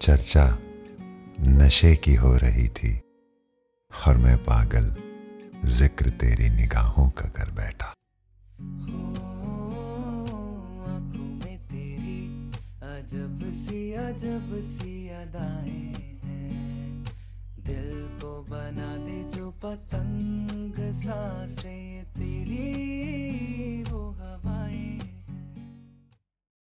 चर्चा नशे की हो रही थी और मैं पागल ज़िक्र तेरी निगाहों का कर बैठा। अजब सी अजब सी अदाएँ हैं दिल को बना दे जो पतंग साँसें।